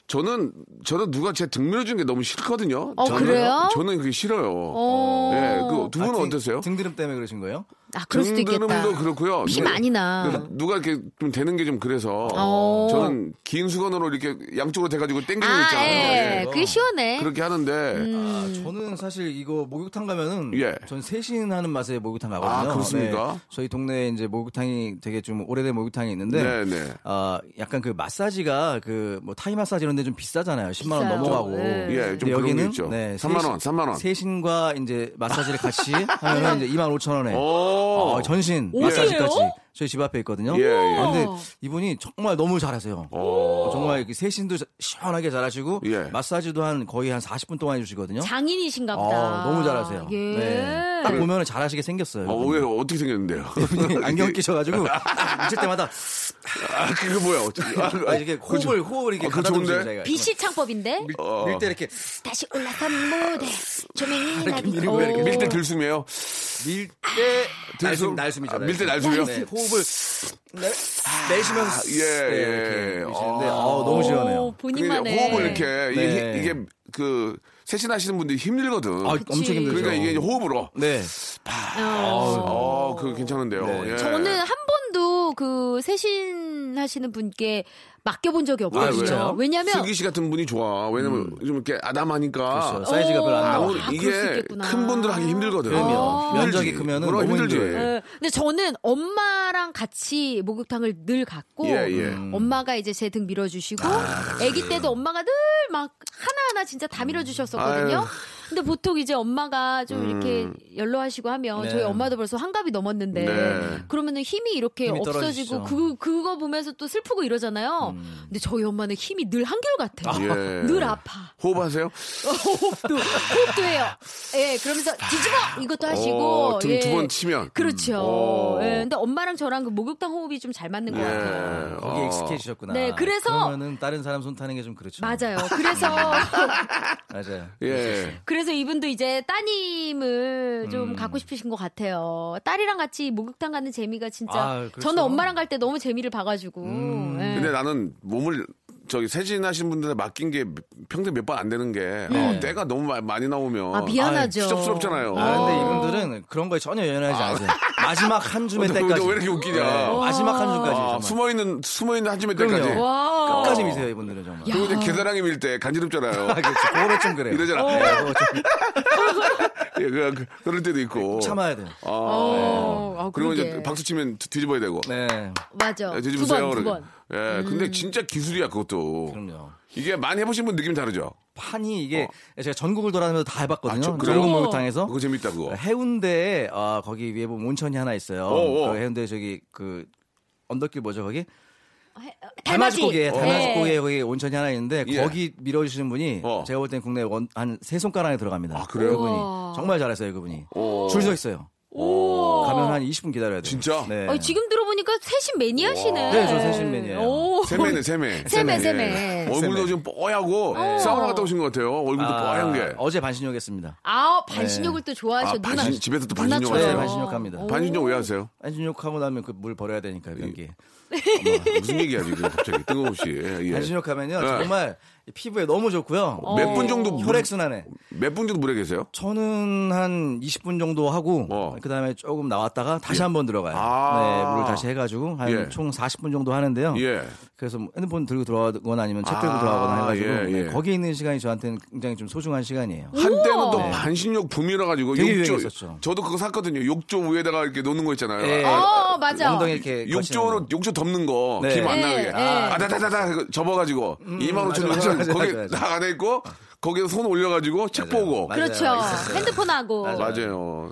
저는, 저는 누가 제 등 밀어 준 게 너무 싫거든요. 어, 저는, 그래요? 저는 그게 싫어요. 어. 예. 그, 두 분은 아, 등- 어떠세요? 등드름 때문에 그러신 거예요? 아, 그럴 수도 있겠다. 등드름도 그렇고요. 피 누가- 많이 나. 그 누가 이렇게 좀 되는 게 좀 그래서 어. 저는 긴 수건으로 이렇게 양쪽으로 돼가지고 땡기는 거 아, 있잖아요. 예. 예. 그게 시원해. 그렇게 하는데 음. 아, 저는 사실 이거 목욕탕 가면은 예. 전 세신하는 맛의 목욕탕 가거든요. 아, 그렇습니까? 네. 저희 동네에 이제 목욕탕이 되게 좀 오래된 목욕탕이 있는데 네, 네. 아, 약간 그 마사지가 그 뭐 타이 마사지 이런 데 좀 비싸잖아요. 10만 원. 넘어가고. 네. 예, 좀 여기는 있죠. 네, 3만 원, 3만 원. 세신과 이제 마사지를 같이 하면 이제 2만 5천 원에 오. 어, 전신 어디예요? 마사지까지 저희 집 앞에 있거든요. 예, 예. 아, 근데 이분이 정말 너무 잘하세요. 오. 정말 이렇게 세신도 시원하게 잘하시고 예. 마사지도 한 거의 한 40분 동안 해주시거든요. 장인이신가 보다. 어, 너무 잘하세요. 예. 네. 딱 보면 잘하시게 생겼어요. 어, 왜 어떻게 생겼는데요? 안경 끼셔가지고 딱 있을 때마다 아, 그거 뭐야? 어떻게- 아, 아, 이렇게 호흡을 호흡을 이렇게 어, 그거 가다듬으시죠, 좋은데? 자기가. BC 창법인데? 밀, 어. 밀 때 이렇게 다시 올라선 무대. 조명이 나비. 거야, 이렇게. 밀대 들숨이에요. 밀 때 들숨? 날숨 날숨이죠. 아, 밀대 날숨이요? 네, 호흡을 내, 내쉬면서 예, 네, 예. 이렇게 아. 어, 너무 시원해요. 오, 본인만의. 호흡을 이렇게 이게, 네. 이게 그 세신하시는 분들이 힘들거든. 아, 엄청 힘들죠. 그러니까 이게 호흡으로. 네. 어, 그 괜찮은데요. 네. 예. 저는 한 번 도 그 세신 하시는 분께 맡겨본 적이 없거든요. 아? 왜냐면 슬기 씨 같은 분이 좋아. 왜냐면 좀 이렇게 아담하니까. 그렇죠. 사이즈가 별로 안 어, 나오고. 아, 이게. 큰 분들 하기 힘들거든. 그럼요. 아. 면적이. 크면은 너무 힘들지. 예, 근데 저는 엄마랑 같이 목욕탕을 늘 갔고 예, 예. 엄마가 이제 제 등 밀어주시고 아기 때도 엄마가 늘 막 하나하나 진짜 다 밀어주셨었거든요. 아유. 근데 보통 이제 엄마가 좀 이렇게 연로하시고 하면 네. 저희 엄마도 벌써 환갑이 넘었는데 네. 그러면은 힘이 이렇게 힘이 없어지고 떨어지죠. 그 그거 보면서 또 슬프고 이러잖아요. 근데 저희 엄마는 힘이 늘 한결 같아요. 예. 늘 아파. 호흡하세요? 호흡도 호흡도 해요. 예, 그러면서 뒤집어 이것도 하시고 어, 등 예. 두번 치면. 그렇죠. 어. 예, 근데 엄마랑 저랑 그 목욕탕 호흡이 좀 잘 맞는 것 예. 같아요. 거기 어. 익숙해지셨구나. 네, 그래서- 그러면은 다른 사람 손 타는 게 좀 그렇죠. 맞아요. 그래서 맞아요. 예. 그래서 이분도 이제 따님을 좀 음. 갖고 싶으신 것 같아요. 딸이랑 같이 목욕탕 가는 재미가 진짜 아, 그렇죠. 저는 엄마랑 갈 때 너무 재미를 봐가지고. 음. 예. 근데 나는 몸을 저기 세진하신 분들한테 맡긴 게 평생 몇 번 안 되는 게 네. 어, 때가 너무 마- 많이 나오면 아 미안하죠. 추접스럽잖아요. 아, 근데 어. 이분들은 그런 거에 전혀 연연하지 않으세요. 마지막 한 줌의 때까지. 왜 이렇게 웃기냐? 네, 마지막 한 줌까지. 아. 숨어 있는 숨어 있는 한 줌의 때까지. 끝까지 미세요, 이분들은 정말. 그리고 이제 계단랑이 밀 때 간지럽잖아요. 아, 그렇죠. 그거는 좀 그래요. 이러잖아. 네, 그거 좀 예, 그, 그, 그럴 때도 있고. 참아야 돼요. 아, 어, 아, 그리고 그러게. 이제 박수 치면 뒤- 뒤집어야 되고. 네. 맞아. 예, 두 뒤집으세요. 번, 두 그러게. 번. 예, 근데 진짜 기술이야 그것도. 그럼요. 이게 많이 해보신 분 느낌 다르죠. 판이 이게 제가 전국을 돌아다니면서 다 해봤거든요. 아, 저- 그래요? 전국 목욕탕에서. 그거 재밌다 그거. 해운대에 아, 거기 위에 보면 온천이 하나 있어요. 어, 어. 그 해운대 저기 그 언덕길 뭐죠 거기? 네. 달맞이고기에 거기 온천이 하나 있는데 예. 거기 밀어주시는 분이 어. 제가 볼땐 국내 한 세 손가락 안에 들어갑니다. 아, 그래요? 그분이. 정말 잘했어요 그분이. 오. 줄서 있어요. 오. 가면 한 20분 기다려야 돼요. 진짜? 네. 어, 지금 들어보니까 세신 매니아시네. 네, 저 세신맨이에요. 오. 세매네 세매. 세매, 예. 세매. 얼굴도. 좀 뽀얗고 사우나 갔다 오신 것 같아요. 얼굴도 아, 뽀얀 게. 어제 반신욕 했습니다. 아, 반신욕을 또 좋아하셔. 아, 누나. 반신- 집에서 또. 반신욕 하세요? 네, 반신욕 합니다. 오. 반신욕 왜 하세요? 반신욕 하고 나면 그 물 버려야 되니까 변기. 어머, 무슨 얘기야 지금 갑자기 뜬금없이. 예. 반신욕 하면요 네. 정말 피부에 너무 좋고요. 몇 분 정도 물- 혈액 순환에. 몇 분 정도 물에 계세요? 저는 한 20분 정도 하고 어. 그다음에 조금 나왔다가 다시 한번 들어가요. 아. 네, 물을 다시 해가지고 한 예. 총 40분 정도 하는데요. 예. 그래서 뭐 핸드폰 들고 들어가거나 아니면 책 들고 아, 들어가거나 해가지고 예, 예. 네, 거기 있는 시간이 저한테는 굉장히 좀 소중한 시간이에요. 한때는 또 네. 반신욕 붐이라 가지고 되게 욕조 유행했었죠. 저도 그거 샀거든요. 욕조 위에다가 이렇게 놓는 거 있잖아요. 예. 어, 맞아. 엉덩이 이렇게 욕조로 욕조 덮는 거 네. 김안 네, 나게 네. 아다다다다 접어가지고 2만 5천 음, 맞아, 원 맞아, 거기 맞아, 안에 있고 거기서 손 올려가지고 책 맞아요. 보고 맞아요. 그렇죠. 핸드폰하고. 맞아요.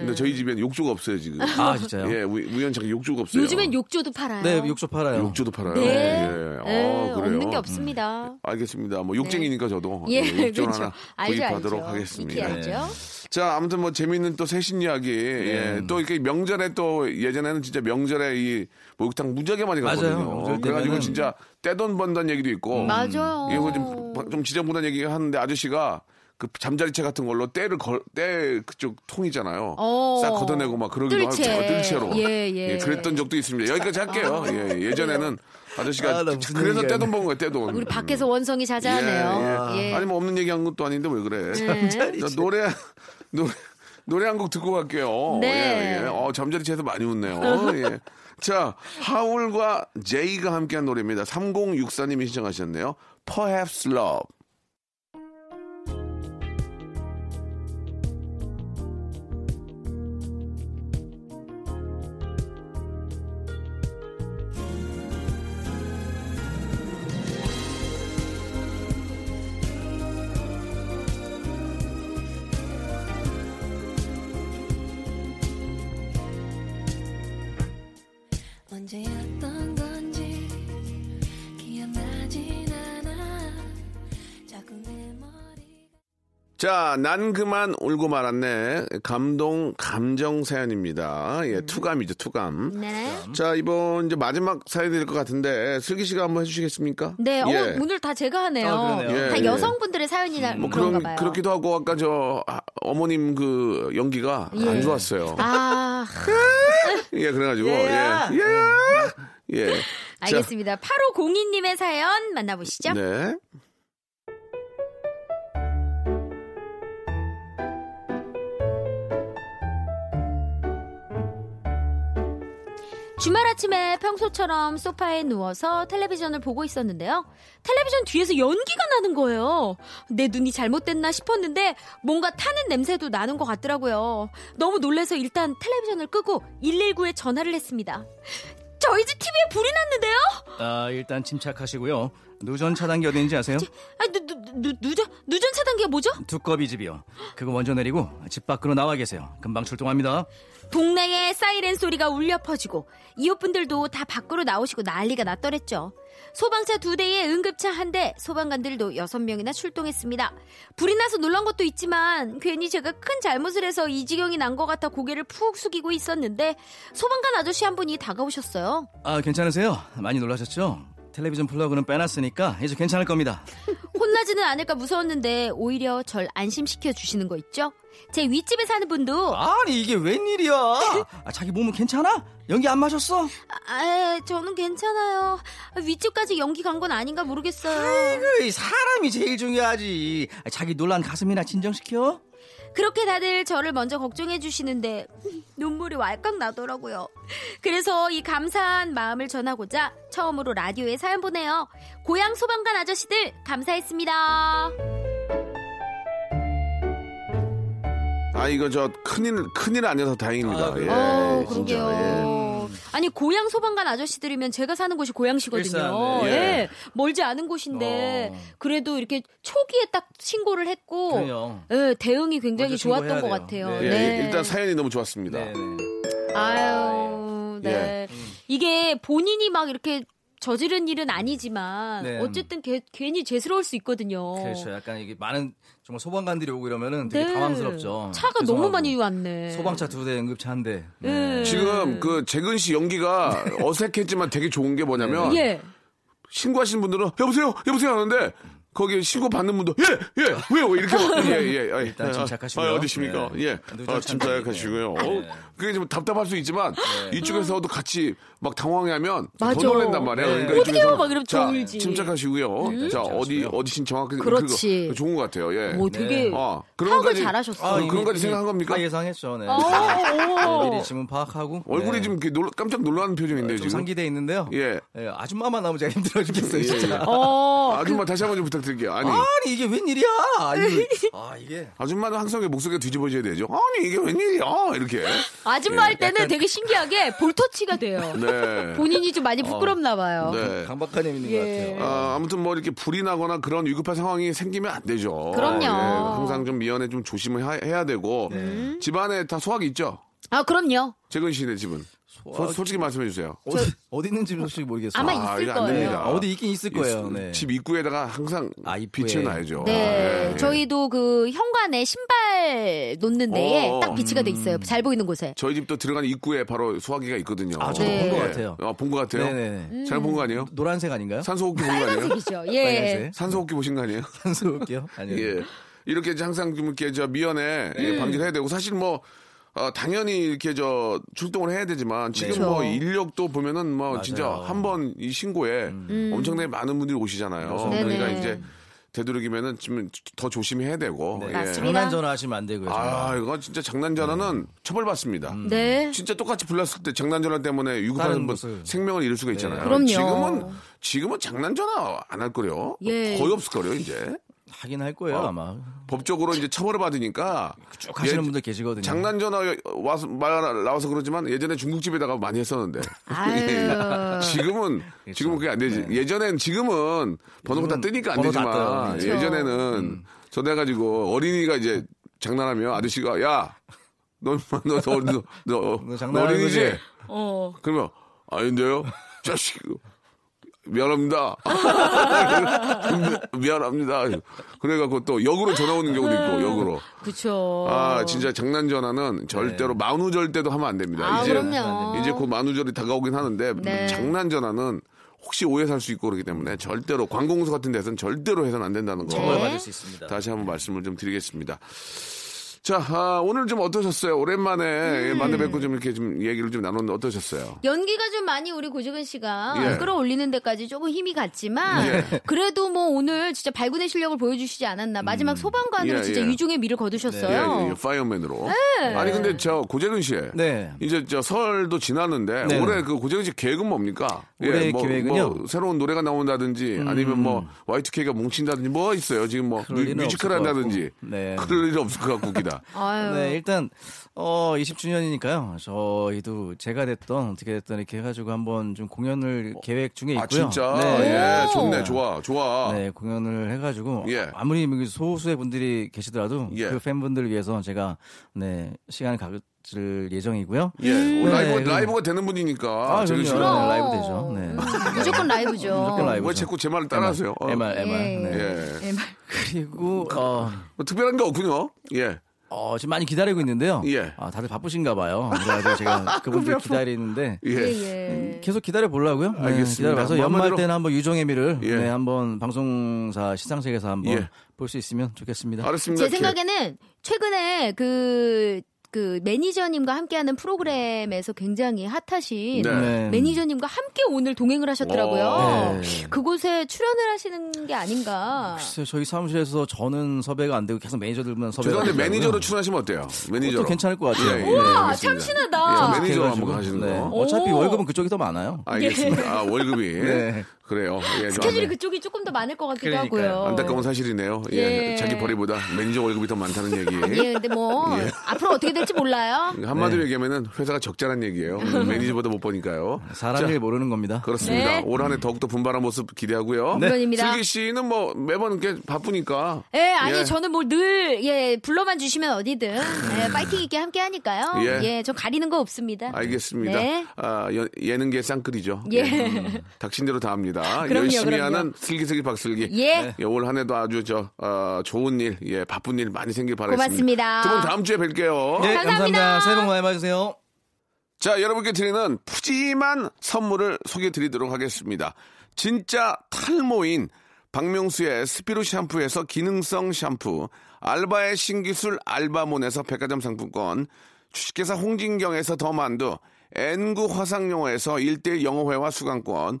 근데 저희 집엔 욕조가 없어요 지금. 아 진짜요? 예, 우, 우연찮게 욕조가 없어요. 요즘엔 욕조도 팔아요. 네, 욕조 팔아요. 욕조도 팔아요. 네. 예. 네, 아, 그래요. 없는 게 없습니다. 알겠습니다. 뭐 욕쟁이니까 저도 예, 예, 욕조 그렇죠. 하나 구입하도록 알죠. 하겠습니다. 알죠. 자, 아무튼 뭐 재미있는 또 새신 이야기. 예. 또 이렇게 명절에 또 예전에는 진짜 명절에 이 목욕탕 무지하게 많이. 갔거든요. 그래가지고 때면은- 진짜 떼돈 번다는 얘기도 있고. 맞아요. 이거 좀, 좀 지저분한 얘기 하는데 아저씨가 그 잠자리채 같은 걸로 때를 걸, 때 그쪽 통이잖아요. 어. 싹 걷어내고 막 그러기도 뜰채. 하고 뜰채로. 예, 예. 그랬던 적도 있습니다. 여기까지 할게요. 예, 예전에는 아저씨가 아, 그래서 떼돈 번 거예요, 떼돈. 우리 밖에서 원성이 자자하네요. 예, 예. 예. 아니 뭐 없는 얘기 한 것도 아닌데 왜 그래? 네. 자, 노래 노래 노래 한 곡 듣고 갈게요. 네. 예, 예. 어, 잠자리채에서 많이 웃네요. 예. 자, 하울과 제이가 함께한 노래입니다. 3064님이 신청하셨네요. Perhaps Love. 언제였던 건지 기억나진 않아 자꾸 내 머리 자, 난 그만 울고 말았네. 감동, 감정 사연입니다. 예, 투감이죠, 투감. 네. 자, 이번 이제 마지막 사연이 될것 같은데, 슬기 씨가 한번 해주시겠습니까? 네, 예. 어, 오늘 다 제가 하네요. 아, 그러네요. 다 예, 예. 여성분들의 사연이나 뭐 그런가 그런 봐요. 그렇기도 하고 아까 저 아, 어머님 그 연기가 예. 안 좋았어요. 아, 예, 그래가지고. 예, 예, 예. 알겠습니다. 8502님의 사연 만나보시죠. 네. 주말 아침에 평소처럼 소파에 누워서 텔레비전을 보고 있었는데요. 텔레비전 뒤에서 연기가 나는 거예요. 내 눈이 잘못됐나 싶었는데 뭔가 타는 냄새도 나는 것 같더라고요. 너무 놀라서 일단 텔레비전을 끄고 119에 전화를 했습니다. 저희 집 TV에 불이 났는데요? 아, 일단 침착하시고요. 누전 차단기 어딘지 아세요? 아, 누, 누, 누, 누전, 누전 차단기가 뭐죠? 두꺼비 집이요. 그거 먼저 내리고 집 밖으로 나와 계세요. 금방 출동합니다. 동네에 사이렌 소리가 울려 퍼지고 이웃분들도 다 밖으로 나오시고 난리가 났더랬죠. 소방차 두 대에 응급차 한 대, 소방관들도 여섯 명이나 출동했습니다. 불이 나서 놀란 것도 있지만 괜히 제가 큰 잘못을 해서 이 지경이 난 것 같아 고개를 푹 숙이고 있었는데 소방관 아저씨 한 분이 다가오셨어요. 아, 괜찮으세요? 많이 놀라셨죠? 텔레비전 플러그는 빼놨으니까 이제 괜찮을 겁니다. 혼나지는 않을까 무서웠는데 오히려 절 안심시켜 주시는 거 있죠? 제 윗집에 사는 분도 아니 이게 웬일이야? 아, 자기 몸은 괜찮아? 연기 안 마셨어? 아, 저는 괜찮아요. 윗집까지 연기 간 건 아닌가 모르겠어요. 아이고 이 사람이 제일 중요하지. 아, 자기 놀란 가슴이나 진정시켜. 그렇게 다들 저를 먼저 걱정해 주시는데 눈물이 왈칵 나더라고요. 그래서 이 감사한 마음을 전하고자 처음으로 라디오에 사연 보내요. 고향 소방관 아저씨들 감사했습니다. 아 이거 저 큰일 큰일 아니어서 다행입니다. 아, 예, 어, 진짜, 예. 그러게요. 아니 고향 소방관 아저씨들이면 제가 사는 곳이 고향시거든요. 일산, 네. 예. 멀지 않은 곳인데 어. 그래도 이렇게 초기에 딱 신고를 했고 그래요. 예, 대응이 굉장히 좋았던 것 돼요. 같아요. 네. 예, 네. 일단 사연이 너무 좋았습니다. 네네. 아유, 네. 예. 이게 본인이 막 이렇게 저지른 일은 아니지만 네. 어쨌든 개- 괜히 죄스러울 수 있거든요. 그렇죠. 약간 이게 많은 정말 소방관들이 오고 이러면은 되게 네. 당황스럽죠. 차가 너무 죄송하고. 많이 왔네. 소방차 두 대, 응급차 한 대. 네. 지금 그 재근 씨 연기가 어색했지만 되게 좋은 게 뭐냐면 예. 신고하신 분들은 여보세요 여보세요 하는데 거기 신고 받는 분도 예 예 왜요 이렇게 예 예 예, 일단 침착하시고요. 아, 어디십니까 네. 예 아, 침착하시고요 네. 어, 그게 좀 답답할 수 있지만 이쪽에서도 같이 막 당황해하면 더 맞아. 놀란단 말이에요 네. 그러니까? 이쪽에서는 막 이러면 자, 졸지. 침착하시고요 자 어디 어디신 정확하게 그렇지. 그거 좋은 것 같아요 예 오, 되게 아, 그런 파악을 것까지- 잘하셨어. 아, 그런 것까지 이미 생각한 겁니까? 다 예상했죠. 네. 오, 네, 오. 미리 지문 파악하고 얼굴이 네. 좀 이렇게 놀라- 깜짝 놀라는 표정인데요 좀 지금 상기돼 있는데요. 예. 예, 아줌마만 나오면 제가 힘들어 죽겠어요, 예, 진짜. 예. 어, 아줌마 다시 한번 좀 부탁 드릴게요 아니 아니 이게 웬일이야? 이거, 아 이게 아줌마는 항상 목소리가 뒤집어져야 되죠. 아니 이게 웬일이야 이렇게. 아줌마 할 때는 약간- 되게 신기하게 볼터치가 돼요. 네. 본인이 좀 많이 부끄럽나 봐요. 네. 강박한 애 있는 예. 것 같아요. 아, 아무튼 뭐 이렇게 불이 나거나 그런 위급한 상황이 생기면 안 되죠. 그럼요. 예, 항상 좀 미연에 좀 조심을 하- 해야 되고 네. 집안에 다 소화기 있죠. 아, 그럼요. 재근 씨네 집은. 소- 솔직히 말씀해 주세요. 어디, 어디 있는지 솔직히 모르겠어요. 아마 아, 있을 이거 안 거예요. 됩니다. 아, 어디 있긴 있을 거예요. 네. 집 입구에다가 항상 아, 입구에. 빛을 놔야죠. 네, 예. 저희도 그 현관에 신발 놓는 데에 어. 딱 비치가 돼 있어요. 잘 보이는 곳에. 저희 집도 들어가는 입구에 바로 소화기가 있거든요. 아, 저도 네. 본것 예. 같아요. 아, 본 것 같아요. 네네. 잘 본 거 아니에요? 노란색 아닌가요? 산소호흡기 본 거 아니에요? 빨간색이죠. 예. 산소호흡기 보신 거 아니에요? 산소올게요. 아니요. 예. 이렇게 항상 좀 이렇게 저 미연에 네. 예, 방지를 해야 되고 사실 뭐 어, 당연히 이렇게 저 출동을 해야 되지만 지금 그렇죠. 뭐 인력도 보면은 뭐 진짜 한 번 이 신고에 엄청나게 많은 분들이 오시잖아요. 맞아요. 그러니까 음. 네네. 이제 되도록이면은 좀더 조심해야 되고. 네. 예. 장난 전화하시면 안 되고요. 정말. 아, 이거 진짜 장난 전화는 처벌받습니다. 네. 진짜 똑같이 불났을 때 장난 전화 때문에 위급한 분. 생명을 잃을 수가 있잖아요. 그럼요. 지금은 지금은 장난 전화 안 할 거요. 예. 거의 없을 거요 이제. 하긴 할 거예요 어. 아마. 법적으로 이제 처벌을 받으니까 쭉 하시는 예, 분들 계시거든요. 장난 전화 와서 말 나와서 그러지만 예전에 중국집에다가 많이 했었는데 아유. 지금은 지금은 그게 안 되지. 예전엔 지금은 번호가 다 뜨니까 안 되지만. 그렇죠. 예전에는 전화해가지고 어린이가 이제 장난하면 아저씨가 야 너 너 너 너, 너, 너, 너, 너 장난하는 어린이지? 거지? 어. 그러면 아닌데요 자식 미안합니다. 미안합니다. 그래갖고 또 역으로 전화 오는 경우도 있고 역으로. 그쵸. 아 진짜 장난 전화는 절대로 만우절 때도 하면 안 됩니다. 아, 이제 그럼요. 이제 곧 만우절이 다가오긴 하는데 네. 장난 전화는 혹시 오해 살 수 있고 그렇기 때문에 절대로 관공서 같은 데서는 절대로 해서는 안 된다는 거. 처벌 받을 수 있습니다. 다시 한번 말씀을 좀 드리겠습니다. 자, 아, 오늘 좀 어떠셨어요? 오랜만에 예, 음. 만나 뵙고 좀 이렇게 좀 얘기를 좀 나눴는데 어떠셨어요? 연기가 좀 많이 우리 고재근 씨가 예. 끌어올리는 데까지 조금 힘이 갔지만 예. 그래도 뭐 오늘 진짜 발군의 실력을 보여주시지 않았나 마지막 소방관으로 예, 진짜 예. 유종의 미를 예, 거두셨어요. 예, 예, fireman으로. 네. 아니 근데 저 고재근 씨, 네. 이제 저 설도 지났는데 네. 올해 그 고재근 씨 계획은 뭡니까? 올해 뭐, 계획은요? 뭐 새로운 노래가 나온다든지 아니면 뭐 Y2K가 뭉친다든지 뭐가 있어요? 지금 뭐 뮤, 뮤지컬 한다든지. 네. 그럴 일 없을 것 같고 기다. 아유. 네, 일단 어 20주년이니까요. 저희도 제가 됐던 어떻게 됐던 이렇게 해가지고 한번 좀 공연을 계획 중에 있고요. 아 진짜 네. 예 좋네 좋아 좋아. 네, 공연을 해가지고 예. 아무리 뭐 소수의 분들이 계시더라도 예. 그 팬분들을 위해서 제가 네 시간을 가질 예정이고요. 예 네, 라이브 그- 라이브가 되는 분이니까 아, 그럼요. 네, 라이브 되죠. 네. 무조건 라이브죠. 무조건 라이브. 왜 자꾸 제 말을 따라하세요? 어. MR, MR. 예. 네. 예. MR. 그리고 어, 뭐 특별한 게 없군요. 예. 어, 지금 많이 기다리고 있는데요. 예. 아, 다들 바쁘신가 봐요. 그래가지고 제가 그분들 기다리는데 예. 예, 예. 계속 기다려 보려고요. 네, 알겠습니다. 기다려봐서 뭐 연말 때는 한번 유종의 미를 예. 네, 한번 방송사 시상식에서 한번 예. 볼수 있으면 좋겠습니다. 알았습니다. 제 생각에는 최근에 그, 그 매니저님과 함께하는 프로그램에서 굉장히 핫하신 네. 네. 매니저님과 함께 오늘 동행을 하셨더라고요. 네. 그곳에 출연을 하시는 게 아닌가. 글쎄요, 저희 사무실에서 저는 섭외가 안 되고 계속 매니저들만 섭외가 죄송한데. 매니저로 출연하시면 어때요? 매니저로. 괜찮을 것 같아요. 예, 예. 네. 우와, 알겠습니다. 참 친하다. 예, 매니저 한번 하시는 네. 거. 어차피 오. 월급은 그쪽이 더 많아요. 알겠습니다. 아, 월급이. 네. 그래요. 예, 좀 스케줄이 안- 그쪽이 조금 더 많을 것 같기도 그러니까요. 하고요. 안타까운 사실이네요. 예. 예. 자기 벌이보다 매니저 월급이 더 많다는 얘기. 예, 근데 뭐 예. 앞으로 어떻게 될지 몰라요. 한마디로 네. 얘기하면은 회사가 적자란 얘기예요. 매니저보다 못 버니까요. 사람 자, 일 모르는 겁니다. 그렇습니다. 네. 올 한해 더욱더 분발한 모습 기대하고요. 물론입니다. 슬기 씨는 뭐 매번 이렇게 바쁘니까. 예, 아니 예. 저는 뭐늘 예, 불러만 주시면 어디든 예, 파이팅 있게 함께 하니까요. 예. 예, 저 가리는 거 없습니다. 알겠습니다. 네. 아, 연- 예능계 쌍끌이죠. 예. 음, 닥친 대로 다 합니다. 그럼요, 열심히 그럼요. 하는 슬기슬기 박슬기. 예. 예, 올 한해도 아주 저 어, 좋은 일, 예, 바쁜 일 많이 생길 바라겠습니다. 고맙습니다. 두 분 다음 주에 뵐게요. 네, 감사합니다. 감사합니다. 새해 복 많이 받으세요. 자, 여러분께 드리는 푸짐한 선물을 소개해 드리도록 하겠습니다. 진짜 탈모인 박명수의 스피루 샴푸에서 기능성 샴푸, 알바의 신기술 알바몬에서 백화점 상품권, 주식회사 홍진경에서 더 만두, N구 화상영어에서 1대1 영어회화 수강권,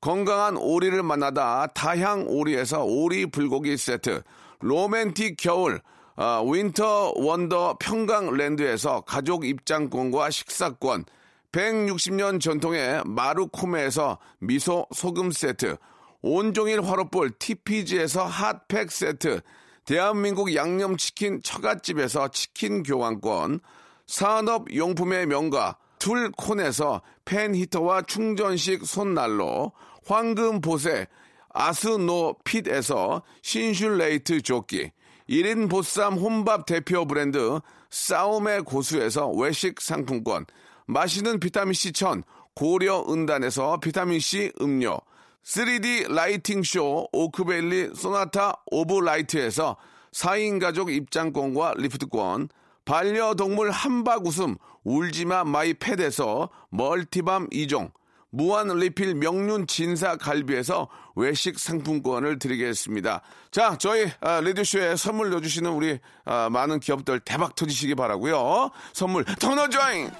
건강한 오리를 만나다 다향 오리에서 오리 불고기 세트, 로맨틱 겨울 아, winter wonder 평강랜드에서 가족 입장권과 식사권, 160년 전통의 마루코메에서 미소 소금 세트, 온종일 화로볼 TPG에서 핫팩 세트, 대한민국 양념치킨 처갓집에서 치킨 교환권, 산업용품의 명가 툴콘에서 팬 히터와 충전식 손난로, 황금 보세 아스노 핏에서 신슐레이트 조끼, 1인 보쌈 혼밥 대표 브랜드 싸움의 고수에서 외식 상품권, 마시는 비타민C 천 고려 은단에서 비타민C 음료, 3D lighting 쇼 오크밸리 Sonata of Light에서 4인 가족 입장권과 리프트권, 반려동물 함박 웃음 울지마 마이 펫에서 multi balm 2종, 무한 리필 명륜 진사 갈비에서 외식 상품권을 드리겠습니다. 자, 저희 아, 라디오쇼에 선물 넣어주시는 우리 아, 많은 기업들 대박 터지시기 바라고요. 선물 더 넣어줘잉!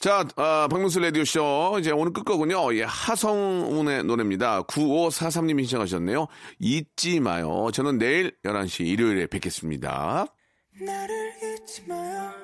자, 아, 박명수 라디오쇼. 이제 오늘 끝거군요. 예, 하성운의 노래입니다. 9543님이 신청하셨네요. 잊지 마요. 저는 내일 11시 일요일에 뵙겠습니다. 나를 잊지 마요